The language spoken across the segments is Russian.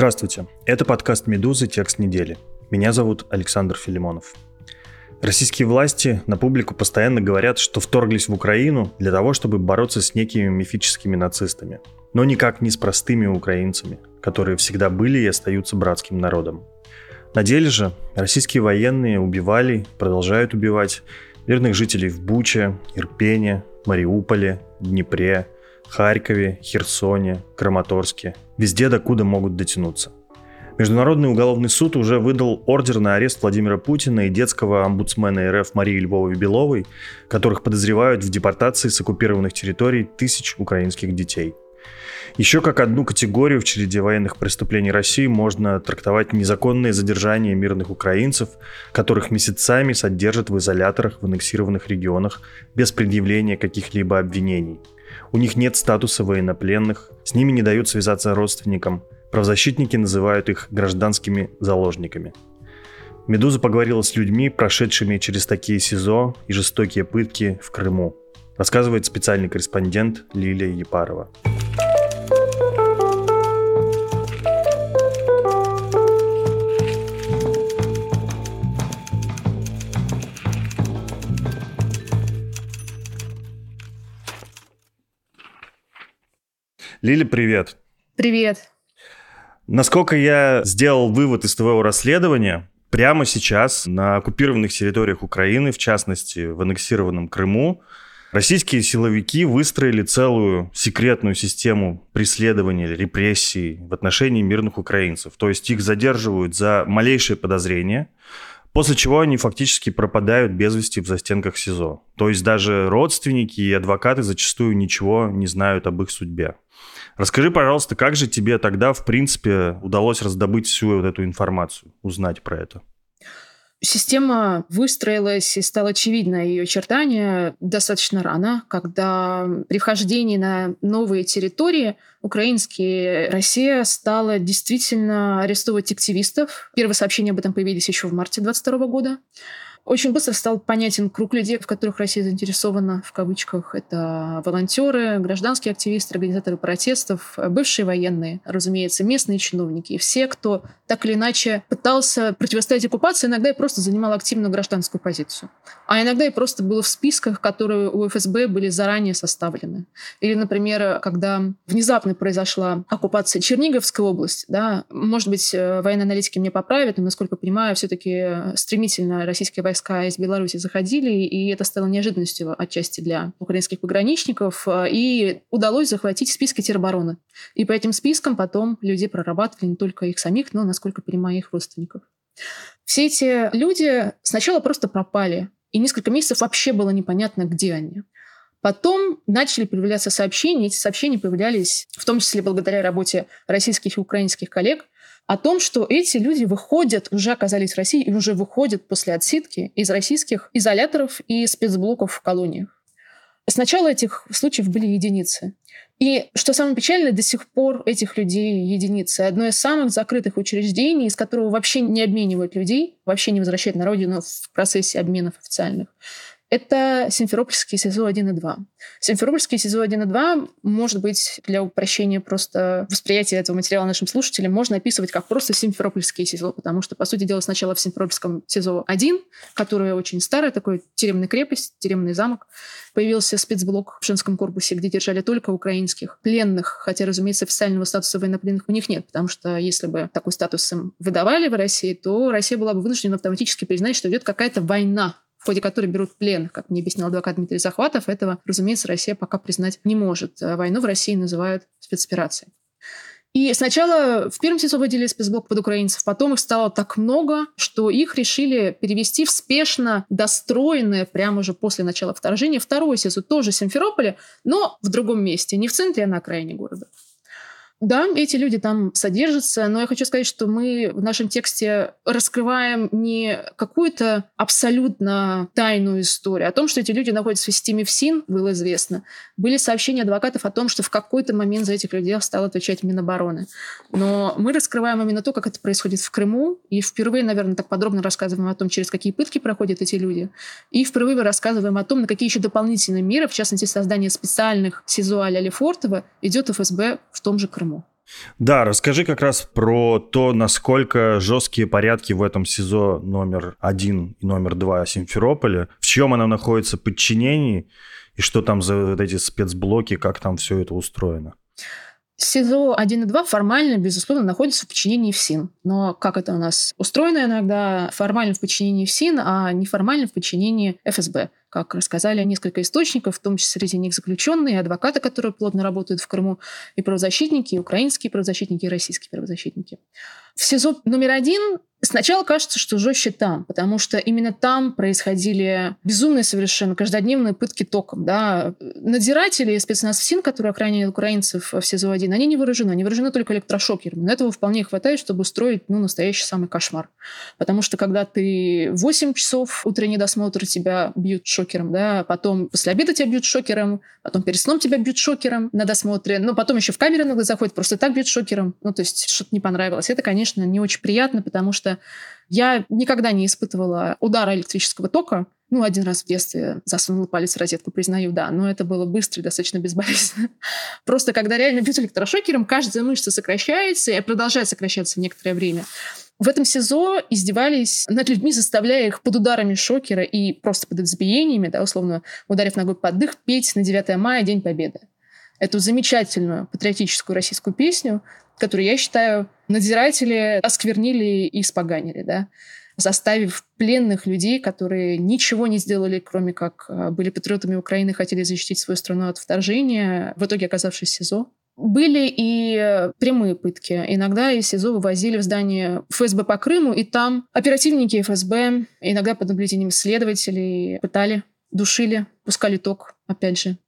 Здравствуйте, это подкаст «Медузы. Текст недели». Меня зовут Александр Филимонов. Российские власти на публику постоянно говорят, что вторглись в Украину для того, чтобы бороться с некими мифическими нацистами, но никак не с простыми украинцами, которые всегда были и остаются братским народом. На деле же российские военные убивали, продолжают убивать мирных жителей в Буче, Ирпене, Мариуполе, Днепре – Харькове, Херсоне, Краматорске, везде, докуда могут дотянуться. Международный уголовный суд уже выдал ордер на арест Владимира Путина и детского омбудсмена РФ Марии Львовой Беловой, которых подозревают в депортации с оккупированных территорий тысяч украинских детей. Еще как одну категорию в череде военных преступлений России можно трактовать незаконное задержание мирных украинцев, которых месяцами содержат в изоляторах в аннексированных регионах без предъявления каких-либо обвинений – у них нет статуса военнопленных, с ними не дают связаться родственникам. Правозащитники называют их гражданскими заложниками. «Медуза» поговорила с людьми, прошедшими через такие СИЗО и жестокие пытки в Крыму, рассказывает специальный корреспондент Лилия Епарова. Лили, привет. Привет. Насколько я сделал вывод из твоего расследования, прямо сейчас на оккупированных территориях Украины, в частности в аннексированном Крыму, российские силовики выстроили целую секретную систему преследования репрессий в отношении мирных украинцев. То есть их задерживают за малейшее подозрение, после чего они фактически пропадают без вести в застенках СИЗО. То есть даже родственники и адвокаты зачастую ничего не знают об их судьбе. Расскажи, пожалуйста, как же тебе тогда, в принципе, удалось раздобыть всю вот эту информацию, узнать про это? Система выстроилась и стало очевидно ее очертания достаточно рано, когда при вхождении на новые территории украинские Россия стала действительно арестовывать активистов. Первые сообщения об этом появились еще в марте 2022 года. Очень быстро стал понятен круг людей, в которых Россия заинтересована, в кавычках. Это волонтеры, гражданские активисты, организаторы протестов, бывшие военные, разумеется, местные чиновники. И все, кто так или иначе пытался противостоять оккупации, иногда и просто занимал активную гражданскую позицию. А иногда и просто было в списках, которые у ФСБ были заранее составлены. Или, например, когда внезапно произошла оккупация Черниговской области, да, может быть, э, военные аналитики мне поправят, но, насколько понимаю, все-таки стремительно российские войска из Беларуси заходили, и это стало неожиданностью отчасти для украинских пограничников, э, и удалось захватить списки теробороны. И по этим спискам потом люди прорабатывали не только их самих, но, насколько понимаю, их родственников. Все эти люди сначала просто пропали, и несколько месяцев вообще было непонятно, где они. Потом начали появляться сообщения, эти сообщения появлялись в том числе благодаря работе российских и украинских коллег, о том, что эти люди выходят, уже оказались в России и уже выходят после отсидки из российских изоляторов и спецблоков в колониях. Сначала этих случаев были единицы. И что самое печальное, до сих пор этих людей единицы. Одно из самых закрытых учреждений, из которого вообще не обменивают людей, вообще не возвращают на родину в процессе обменов официальных это Симферопольский СИЗО 1 и 2. Симферопольский СИЗО 1 и 2, может быть, для упрощения просто восприятия этого материала нашим слушателям, можно описывать как просто Симферопольский СИЗО, потому что, по сути дела, сначала в Симферопольском СИЗО 1, который очень старый, такой тюремная крепость, тюремный замок, появился спецблок в женском корпусе, где держали только украинских пленных, хотя, разумеется, официального статуса военнопленных у них нет, потому что если бы такой статус им выдавали в России, то Россия была бы вынуждена автоматически признать, что идет какая-то война в ходе которой берут плен, как мне объяснил адвокат Дмитрий Захватов, этого, разумеется, Россия пока признать не может. А войну в России называют спецоперацией. И сначала в первом СИЗО выделили спецблок под украинцев, потом их стало так много, что их решили перевести в спешно достроенное прямо уже после начала вторжения второе СИЗО, тоже Симферополе, но в другом месте, не в центре, а на окраине города. Да, эти люди там содержатся, но я хочу сказать, что мы в нашем тексте раскрываем не какую-то абсолютно тайную историю, а о том, что эти люди находятся в системе ФСИН, было известно. Были сообщения адвокатов о том, что в какой-то момент за этих людей стал отвечать Минобороны. Но мы раскрываем именно то, как это происходит в Крыму, и впервые, наверное, так подробно рассказываем о том, через какие пытки проходят эти люди, и впервые рассказываем о том, на какие еще дополнительные меры, в частности, создание специальных СИЗО а-ля Лефортово, идет ФСБ в том же Крыму. Да, расскажи как раз про то, насколько жесткие порядки в этом СИЗО номер один и номер два Симферополя, в чем она находится подчинении, и что там за вот эти спецблоки, как там все это устроено. СИЗО 1 и 2 формально, безусловно, находятся в подчинении ФСИН. Но как это у нас устроено иногда, формально в подчинении ФСИН, а неформально в подчинении ФСБ. Как рассказали несколько источников, в том числе среди них заключенные, адвокаты, которые плотно работают в Крыму, и правозащитники, и украинские правозащитники, и российские правозащитники. В СИЗО номер один Сначала кажется, что жестче там, потому что именно там происходили безумные совершенно каждодневные пытки током. Да. Надзиратели спецназ ФСИН, которые охраняли украинцев в СИЗО-1, они не вооружены. Они вооружены только электрошокерами. Но этого вполне хватает, чтобы устроить ну, настоящий самый кошмар. Потому что когда ты 8 часов утренний досмотр, тебя бьют шокером, да, потом после обеда тебя бьют шокером, потом перед сном тебя бьют шокером на досмотре, но потом еще в камеру иногда заходят, просто так бьют шокером. Ну, то есть что-то не понравилось. Это, конечно, не очень приятно, потому что я никогда не испытывала удара электрического тока. Ну, один раз в детстве засунула палец в розетку, признаю, да, но это было быстро и достаточно безболезненно. Просто когда реально бьют электрошокером, каждая мышца сокращается и продолжает сокращаться некоторое время. В этом СИЗО издевались над людьми, заставляя их под ударами шокера и просто под избиениями, да, условно ударив ногой под дых, петь на 9 мая, День Победы. Эту замечательную патриотическую российскую песню, которую, я считаю, надзиратели осквернили и испоганили, да, заставив пленных людей, которые ничего не сделали, кроме как а, были патриотами Украины, хотели защитить свою страну от вторжения, в итоге оказавшись в СИЗО. Были и прямые пытки. Иногда из СИЗО вывозили в здание ФСБ по Крыму, и там оперативники ФСБ, иногда под наблюдением следователей, пытали, душили, пускали ток, опять же,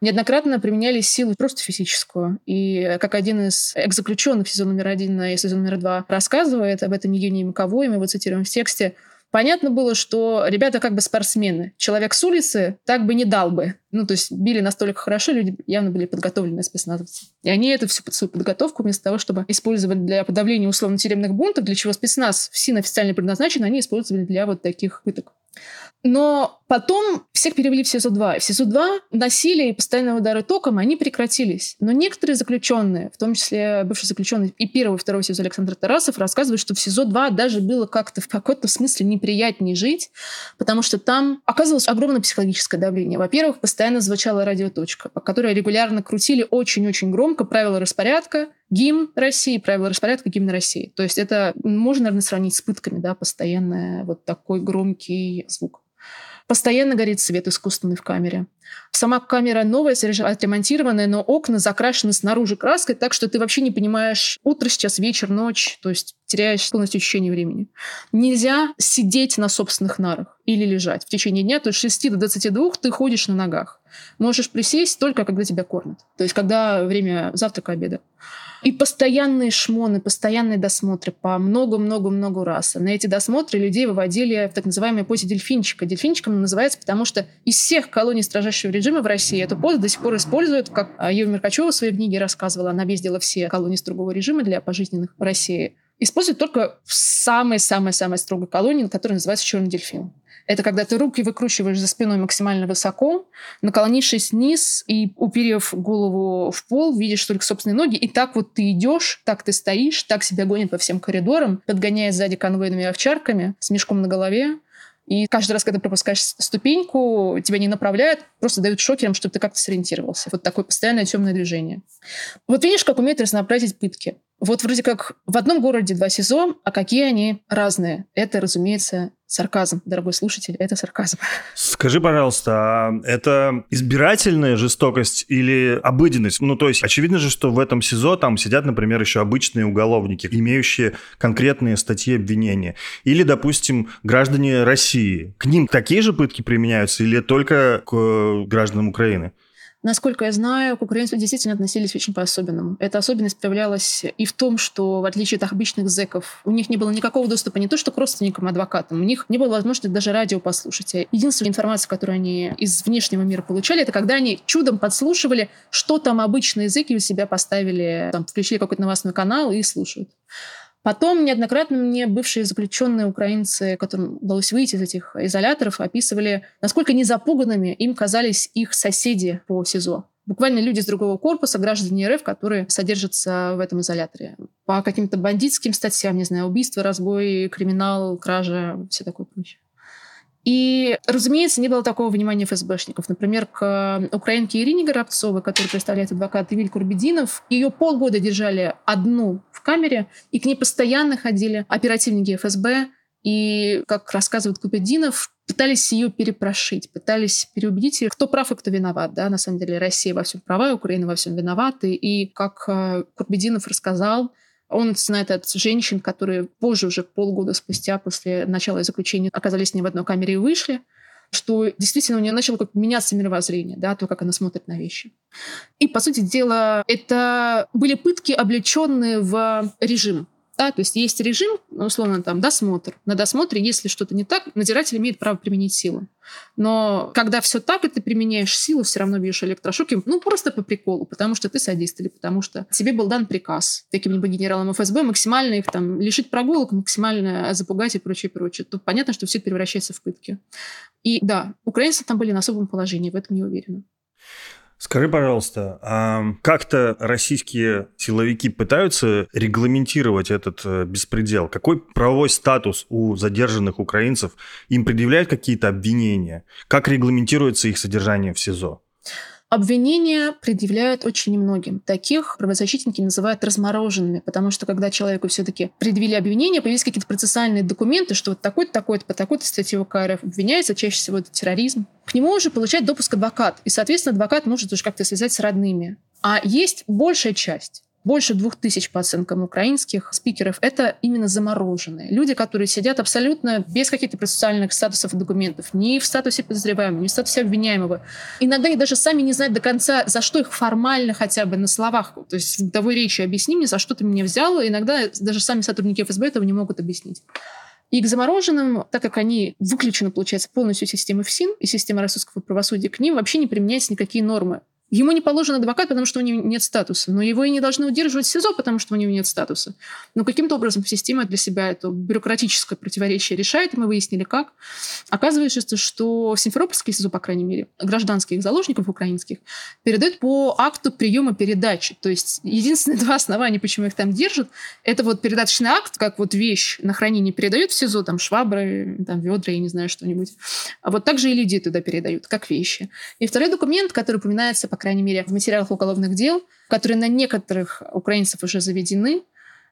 неоднократно применяли силу просто физическую. И как один из экс-заключенных сезон номер один и сезон номер два рассказывает об этом Евгений Маковой, мы его цитируем в тексте, Понятно было, что ребята как бы спортсмены. Человек с улицы так бы не дал бы. Ну, то есть били настолько хорошо, люди явно были подготовлены спецназовцы. И они эту всю свою подготовку вместо того, чтобы использовать для подавления условно-тюремных бунтов, для чего спецназ в СИН официально предназначен, они использовали для вот таких пыток. Но потом всех перевели в СИЗО-2. В СИЗО-2 насилие и постоянные удары током, они прекратились. Но некоторые заключенные, в том числе бывший заключенный и первый, и второй СИЗО Александр Тарасов, рассказывают, что в СИЗО-2 даже было как-то в какой-то смысле неприятнее жить, потому что там оказывалось огромное психологическое давление. Во-первых, постоянно звучала радиоточка, по которой регулярно крутили очень-очень громко правила распорядка, гимн России, правила распорядка гимна России. То есть это можно, наверное, сравнить с пытками, да, постоянно вот такой громкий звук. Постоянно горит свет искусственный в камере. Сама камера новая, совершенно отремонтированная, но окна закрашены снаружи краской, так что ты вообще не понимаешь, утро сейчас, вечер, ночь, то есть теряешь полностью ощущение времени. Нельзя сидеть на собственных нарах или лежать в течение дня, то есть с 6 до 22 ты ходишь на ногах. Можешь присесть только, когда тебя кормят. То есть когда время завтрака, обеда. И постоянные шмоны, постоянные досмотры по много-много-много раз. На эти досмотры людей выводили в так называемой позе дельфинчика. Дельфинчиком называется, потому что из всех колоний строжайшего режима в России эту позу до сих пор используют, как Ева Меркачева в своей книге рассказывала. Она объездила все колонии строгого режима для пожизненных в России. Используют только в самой-самой-самой строгой колонии, которая называется «Черный дельфин». Это когда ты руки выкручиваешь за спиной максимально высоко, наклонившись вниз и уперев голову в пол, видишь только собственные ноги, и так вот ты идешь, так ты стоишь, так себя гонят по всем коридорам, подгоняя сзади конвойными овчарками с мешком на голове. И каждый раз, когда пропускаешь ступеньку, тебя не направляют, просто дают шокером, чтобы ты как-то сориентировался. Вот такое постоянное темное движение. Вот видишь, как умеют разнообразить пытки. Вот вроде как в одном городе два СИЗО, а какие они разные. Это, разумеется, сарказм, дорогой слушатель, это сарказм. Скажи, пожалуйста, а это избирательная жестокость или обыденность? Ну, то есть, очевидно же, что в этом СИЗО там сидят, например, еще обычные уголовники, имеющие конкретные статьи обвинения. Или, допустим, граждане России. К ним такие же пытки применяются или только к гражданам Украины? Насколько я знаю, к украинцам действительно относились очень по-особенному. Эта особенность проявлялась и в том, что, в отличие от обычных зэков, у них не было никакого доступа не то что к родственникам, адвокатам, у них не было возможности даже радио послушать. Единственная информация, которую они из внешнего мира получали, это когда они чудом подслушивали, что там обычные языки у себя поставили, там, включили какой-то новостной канал и слушают. Потом неоднократно мне бывшие заключенные украинцы, которым удалось выйти из этих изоляторов, описывали, насколько незапуганными им казались их соседи по СИЗО. Буквально люди с другого корпуса, граждане РФ, которые содержатся в этом изоляторе. По каким-то бандитским статьям, не знаю, убийство, разбой, криминал, кража, все такое прочее. И, разумеется, не было такого внимания ФСБшников. Например, к украинке Ирине Горобцовой, которую представляет адвокат Ивиль Курбединов, ее полгода держали одну в камере, и к ней постоянно ходили оперативники ФСБ, и, как рассказывает Купединов, пытались ее перепрошить, пытались переубедить кто прав и кто виноват. Да? На самом деле Россия во всем права, Украина во всем виновата. И, как э, Курбединов рассказал, он знает от женщин, которые позже, уже полгода спустя, после начала заключения, оказались с ней в одной камере и вышли, что действительно у нее начало как меняться мировоззрение, да, то, как она смотрит на вещи. И, по сути дела, это были пытки, облеченные в режим. Да, то есть есть режим, условно, там, досмотр. На досмотре, если что-то не так, надзиратель имеет право применить силу. Но когда все так, и ты применяешь силу, все равно бьешь электрошоки, ну, просто по приколу, потому что ты садист или потому что тебе был дан приказ каким-нибудь генералом ФСБ максимально их там лишить прогулок, максимально запугать и прочее, прочее. То понятно, что все это превращается в пытки. И да, украинцы там были на особом положении, в этом не уверена. Скажи, пожалуйста, а как-то российские силовики пытаются регламентировать этот э, беспредел? Какой правовой статус у задержанных украинцев? Им предъявляют какие-то обвинения? Как регламентируется их содержание в СИЗО? Обвинения предъявляют очень многим. Таких правозащитники называют размороженными, потому что когда человеку все-таки предъявили обвинения, появились какие-то процессуальные документы, что вот такой-то, такой-то, по такой-то статье УК обвиняется, чаще всего это терроризм. К нему уже получает допуск адвокат, и, соответственно, адвокат может уже как-то связать с родными. А есть большая часть больше двух тысяч по оценкам украинских спикеров, это именно замороженные. Люди, которые сидят абсолютно без каких-то процессуальных статусов и документов, ни в статусе подозреваемого, ни в статусе обвиняемого. Иногда они даже сами не знают до конца, за что их формально хотя бы на словах, то есть в годовой речи объясни мне, за что ты меня взял. Иногда даже сами сотрудники ФСБ этого не могут объяснить. И к замороженным, так как они выключены, получается, полностью системы ФСИН и системы российского правосудия, к ним вообще не применяются никакие нормы Ему не положен адвокат, потому что у него нет статуса. Но его и не должны удерживать в СИЗО, потому что у него нет статуса. Но каким-то образом система для себя это бюрократическое противоречие решает, и мы выяснили, как. Оказывается, что в Симферопольске СИЗО, по крайней мере, гражданских заложников украинских передают по акту приема передачи. То есть единственные два основания, почему их там держат, это вот передаточный акт, как вот вещь на хранение передают в СИЗО, там швабры, там ведра, я не знаю, что-нибудь. А вот также и людей туда передают, как вещи. И второй документ, который упоминается по крайней мере, в материалах уголовных дел, которые на некоторых украинцев уже заведены,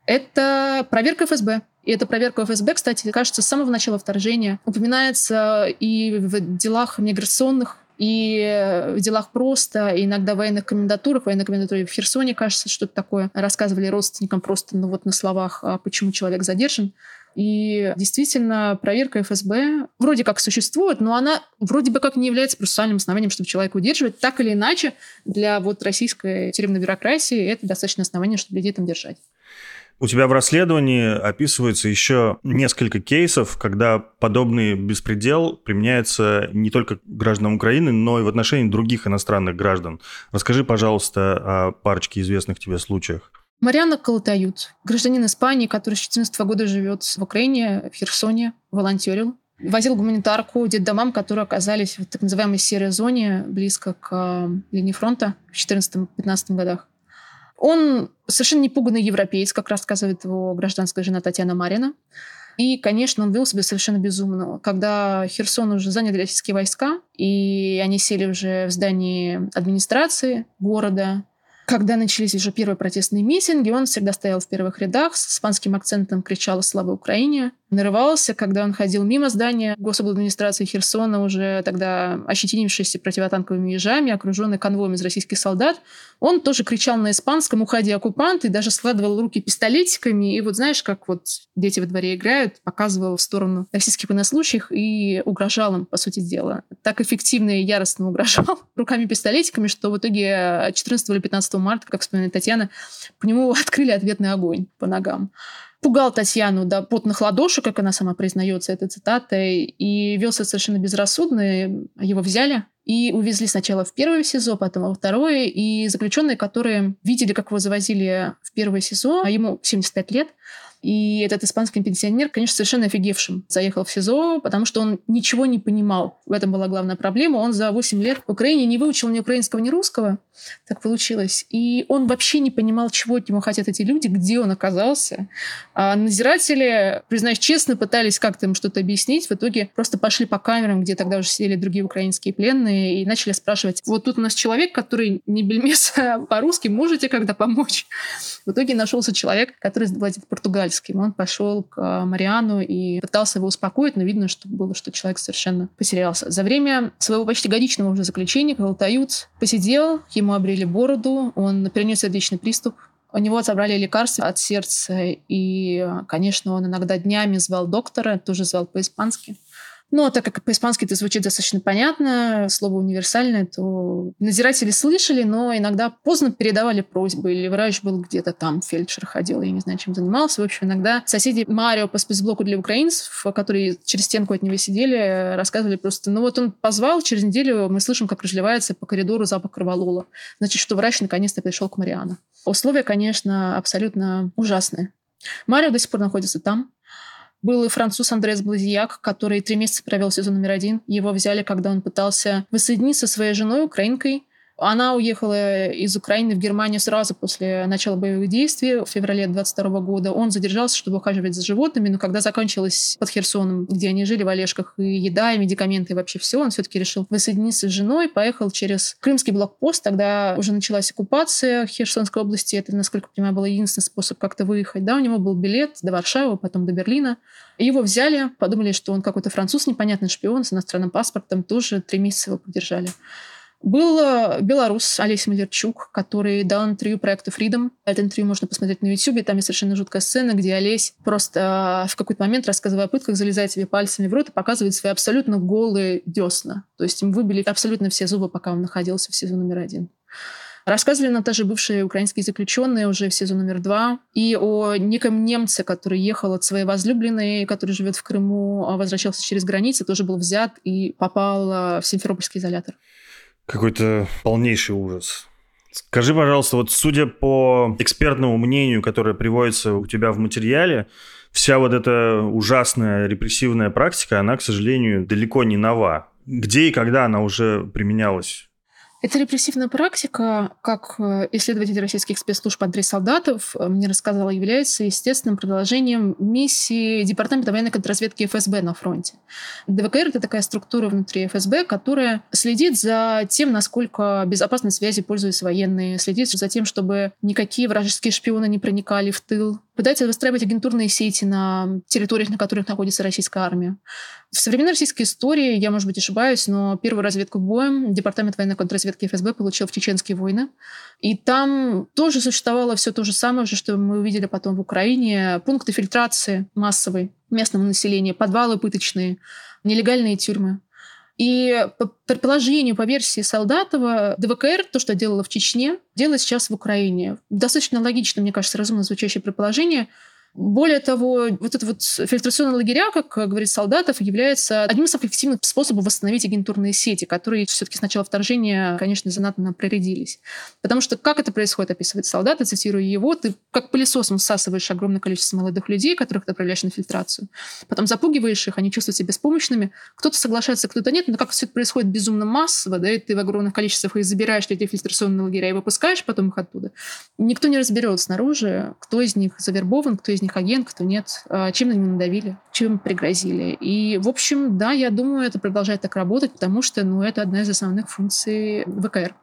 это проверка ФСБ. И эта проверка ФСБ, кстати, кажется, с самого начала вторжения упоминается и в делах миграционных, и в делах просто, и иногда в военных комендатурах, в военной комендатуре в Херсоне, кажется, что-то такое. Рассказывали родственникам просто, ну вот на словах, а почему человек задержан. И действительно, проверка ФСБ вроде как существует, но она вроде бы как не является процессуальным основанием, чтобы человека удерживать. Так или иначе, для вот российской тюремной бюрократии это достаточно основание, чтобы людей там держать. У тебя в расследовании описывается еще несколько кейсов, когда подобный беспредел применяется не только к гражданам Украины, но и в отношении других иностранных граждан. Расскажи, пожалуйста, о парочке известных тебе случаях. Мариана Калатают, гражданин Испании, который с 2014 года живет в Украине, в Херсоне, волонтерил. Возил гуманитарку детдомам, которые оказались в так называемой серой зоне, близко к э, линии фронта в 2014-2015 годах. Он совершенно непуганный европеец, как рассказывает его гражданская жена Татьяна Марина. И, конечно, он вел себя совершенно безумно. Когда Херсон уже заняли российские войска, и они сели уже в здании администрации города, когда начались уже первые протестные митинги, он всегда стоял в первых рядах, с испанским акцентом кричал «Слава Украине!». Нарывался, когда он ходил мимо здания госадминистрации Херсона, уже тогда ощетинившийся противотанковыми ежами, окруженный конвоем из российских солдат. Он тоже кричал на испанском «Уходи, оккупант!» и даже складывал руки пистолетиками. И вот знаешь, как вот дети во дворе играют, показывал в сторону российских военнослужащих и угрожал им, по сути дела. Так эффективно и яростно угрожал руками-пистолетиками, что в итоге 14 или 15 марта, как вспоминает Татьяна, по нему открыли ответный огонь по ногам. Пугал Татьяну до потных ладошек, как она сама признается этой цитатой, и велся совершенно безрассудно. Его взяли и увезли сначала в первое СИЗО, потом во второе. И заключенные, которые видели, как его завозили в первое СИЗО, а ему 75 лет, И этот испанский пенсионер, конечно, совершенно офигевшим заехал в СИЗО, потому что он ничего не понимал. В этом была главная проблема. Он за 8 лет в Украине не выучил ни украинского, ни русского. Так получилось. И он вообще не понимал, чего от него хотят эти люди, где он оказался. А надзиратели, признаюсь честно, пытались как-то им что-то объяснить. В итоге просто пошли по камерам, где тогда уже сидели другие украинские пленные, и начали спрашивать, вот тут у нас человек, который не бельмеса по-русски, можете когда помочь? В итоге нашелся человек, который владеет португальским. Он пошел к а, Мариану и пытался его успокоить, но видно, что было, что человек совершенно потерялся. За время своего почти годичного уже заключения Калтаюц посидел, ему обрели бороду, он перенес сердечный приступ, у него отобрали лекарства от сердца, и, конечно, он иногда днями звал доктора, тоже звал по-испански. Но так как по-испански это звучит достаточно понятно, слово универсальное, то надзиратели слышали, но иногда поздно передавали просьбы, или врач был где-то там, фельдшер ходил, я не знаю, чем занимался. В общем, иногда соседи Марио по спецблоку для украинцев, которые через стенку от него сидели, рассказывали просто, ну вот он позвал, через неделю мы слышим, как разливается по коридору запах кроволола. Значит, что врач наконец-то пришел к Мариану. Условия, конечно, абсолютно ужасные. Марио до сих пор находится там. Был и француз Андрес Блазияк, который три месяца провел сезон номер один. Его взяли, когда он пытался воссоединиться со своей женой, украинкой, она уехала из Украины в Германию сразу после начала боевых действий в феврале 22 года. Он задержался, чтобы ухаживать за животными, но когда закончилось под Херсоном, где они жили в Олежках, и еда, и медикаменты, и вообще все, он все-таки решил воссоединиться с женой, поехал через Крымский блокпост. Тогда уже началась оккупация Херсонской области. Это, насколько я понимаю, был единственный способ как-то выехать. Да, у него был билет до Варшавы, потом до Берлина. Его взяли, подумали, что он какой-то француз, непонятный шпион с иностранным паспортом. Тоже три месяца его продержали. Был э, белорус Олесь Малерчук, который дал интервью проекту Freedom. Это интервью можно посмотреть на YouTube. Там есть совершенно жуткая сцена, где Олесь просто э, в какой-то момент, рассказывая о пытках, залезает себе пальцами в рот и показывает свои абсолютно голые десна. То есть им выбили абсолютно все зубы, пока он находился в сезон номер один. Рассказывали нам также бывшие украинские заключенные уже в сезон номер два и о неком немце, который ехал от своей возлюбленной, который живет в Крыму, а возвращался через границы, тоже был взят и попал э, в Симферопольский изолятор. Какой-то полнейший ужас. Скажи, пожалуйста, вот судя по экспертному мнению, которое приводится у тебя в материале, вся вот эта ужасная репрессивная практика, она, к сожалению, далеко не нова. Где и когда она уже применялась? Эта репрессивная практика, как э, исследователь российских спецслужб Андрей Солдатов э, мне рассказал, является естественным продолжением миссии Департамента военной контрразведки ФСБ на фронте. ДВКР — это такая структура внутри ФСБ, которая следит за тем, насколько безопасной связи пользуются военные, следит за тем, чтобы никакие вражеские шпионы не проникали в тыл, пытается выстраивать агентурные сети на территориях, на которых находится российская армия. В современной российской истории, я, может быть, ошибаюсь, но первую разведку боем Департамент военной контрразведки ФСБ получил в чеченские войны. И там тоже существовало все то же самое, что мы увидели потом в Украине. Пункты фильтрации массовой местного населения, подвалы пыточные, нелегальные тюрьмы. И по предположению, по версии Солдатова, ДВКР, то, что делала в Чечне, делает сейчас в Украине. Достаточно логично, мне кажется, разумно звучащее предположение – более того, вот это вот фильтрационные лагеря, как говорит Солдатов, является одним из эффективных способов восстановить агентурные сети, которые все-таки с начала вторжения, конечно, занятно проредились. Потому что как это происходит, описывает Солдат, цитирую его, ты как пылесосом всасываешь огромное количество молодых людей, которых ты отправляешь на фильтрацию, потом запугиваешь их, они чувствуют себя беспомощными, кто-то соглашается, кто-то нет, но как все это происходит безумно массово, да, и ты в огромных количествах их забираешь эти фильтрационные лагеря и выпускаешь потом их оттуда, никто не разберет снаружи, кто из них завербован, кто из них агент, кто нет, а, чем на них надавили, чем пригрозили. И, в общем, да, я думаю, это продолжает так работать, потому что, ну, это одна из основных функций ВКР.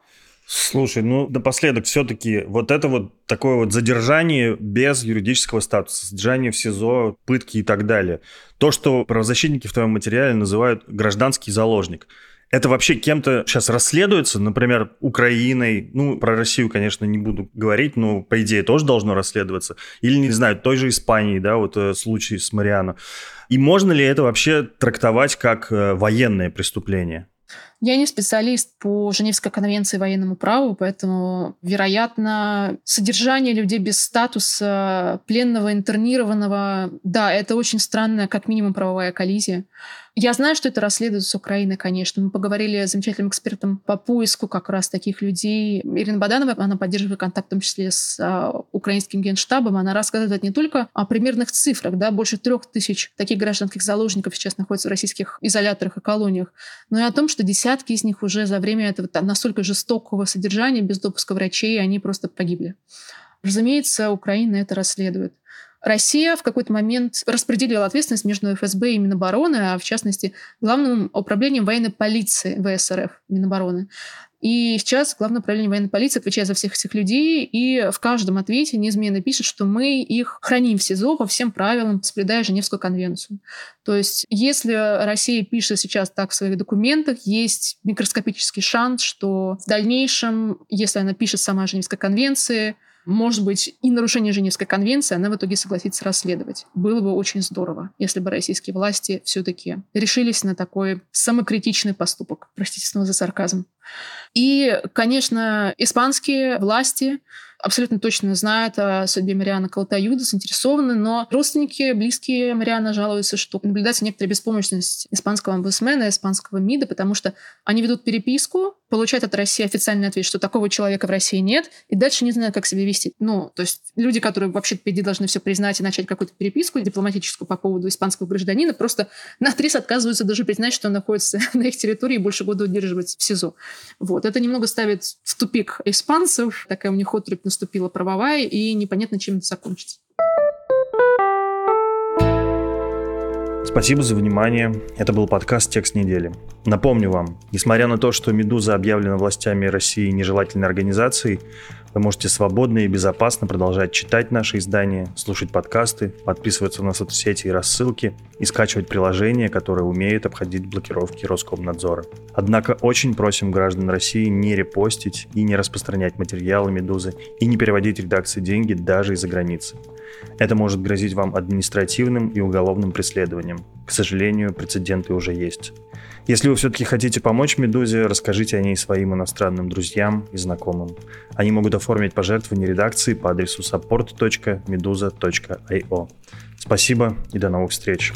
Слушай, ну напоследок все-таки вот это вот такое вот задержание без юридического статуса, задержание в СИЗО, пытки и так далее. То, что правозащитники в твоем материале называют гражданский заложник – это вообще кем-то сейчас расследуется, например, Украиной, ну, про Россию, конечно, не буду говорить, но, по идее, тоже должно расследоваться. Или, не знаю, той же Испании, да, вот э, случай с Мариано. И можно ли это вообще трактовать как э, военное преступление? Я не специалист по Женевской конвенции военному праву, поэтому, вероятно, содержание людей без статуса пленного, интернированного, да, это очень странная, как минимум, правовая коллизия. Я знаю, что это расследуется с Украины, конечно. Мы поговорили с замечательным экспертом по поиску как раз таких людей. Ирина Баданова, она поддерживает контакт в том числе с а, украинским генштабом. Она рассказывает не только о примерных цифрах, да, больше трех тысяч таких гражданских заложников сейчас находятся в российских изоляторах и колониях, но и о том, что десятки из них уже за время этого настолько жестокого содержания, без допуска врачей, они просто погибли. Разумеется, Украина это расследует. Россия в какой-то момент распределила ответственность между ФСБ и Минобороны, а в частности Главным управлением военной полиции ВСРФ Минобороны. И сейчас Главное управление военной полиции отвечает за всех этих людей, и в каждом ответе неизменно пишет, что мы их храним в СИЗО по всем правилам, соблюдая Женевскую конвенцию. То есть, если Россия пишет сейчас так в своих документах, есть микроскопический шанс, что в дальнейшем, если она пишет сама Женевской конвенции, может быть, и нарушение Женевской конвенции она в итоге согласится расследовать. Было бы очень здорово, если бы российские власти все-таки решились на такой самокритичный поступок. Простите снова за сарказм. И, конечно, испанские власти абсолютно точно знают о судьбе Мариана Калтаюда, заинтересованы, но родственники, близкие Мариана жалуются, что наблюдается некоторая беспомощность испанского омбудсмена, испанского МИДа, потому что они ведут переписку, получают от России официальный ответ, что такого человека в России нет, и дальше не знают, как себя вести. Ну, то есть люди, которые вообще по идее должны все признать и начать какую-то переписку дипломатическую по поводу испанского гражданина, просто на наотрез отказываются даже признать, что он находится на их территории и больше года удерживается в СИЗО. Вот. Это немного ставит в тупик испанцев. Такая у них отрубь наступила правовая, и непонятно, чем это закончится. Спасибо за внимание. Это был подкаст «Текст недели». Напомню вам, несмотря на то, что «Медуза» объявлена властями России нежелательной организацией, вы можете свободно и безопасно продолжать читать наши издания, слушать подкасты, подписываться на соцсети и рассылки и скачивать приложения, которые умеют обходить блокировки Роскомнадзора. Однако очень просим граждан России не репостить и не распространять материалы «Медузы» и не переводить редакции деньги даже из-за границы. Это может грозить вам административным и уголовным преследованием. К сожалению, прецеденты уже есть. Если вы все-таки хотите помочь «Медузе», расскажите о ней своим иностранным друзьям и знакомым. Они могут оформить пожертвование редакции по адресу support.meduza.io. Спасибо и до новых встреч.